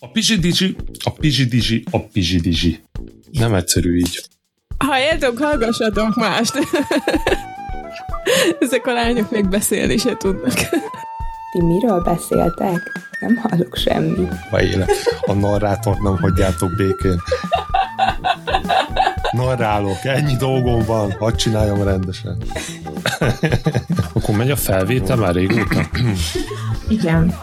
A pizsidizsi, a pizsidizsi, a pizsidizsi. Nem egyszerű így. Halljátok, hallgassatok mást. Ezek a lányok még beszélni se tudnak. Ti miről beszéltek? Nem hallok semmit. Ha éle, a narrátort nem hagyjátok békén. Narrálok, ennyi dolgom van, hadd csináljam rendesen. Akkor megy a felvétel már régóta? Igen.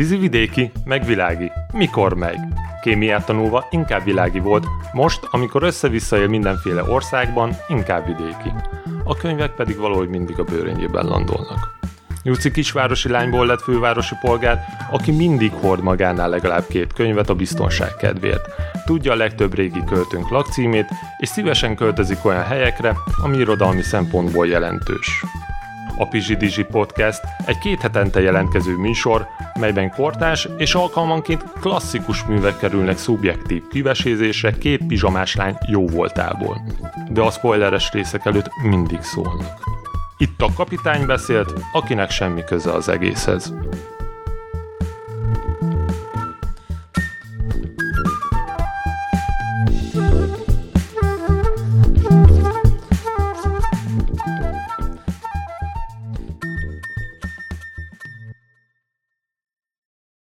Rizi vidéki, meg világi. Mikor meg? Kémiát tanulva inkább világi volt, most, amikor össze-vissza él mindenféle országban, inkább vidéki. A könyvek pedig valahogy mindig a bőröngyében landolnak. Juci kisvárosi lányból lett fővárosi polgár, aki mindig hord magánál legalább két könyvet a biztonság kedvéért. Tudja a legtöbb régi költőnk lakcímét, és szívesen költözik olyan helyekre, ami irodalmi szempontból jelentős. A Pizsi Podcast egy két hetente jelentkező műsor, melyben kortás és alkalmanként klasszikus művek kerülnek szubjektív kivesézésre két pizsamás lány jó voltából. De a spoileres részek előtt mindig szólnak. Itt a kapitány beszélt, akinek semmi köze az egészhez.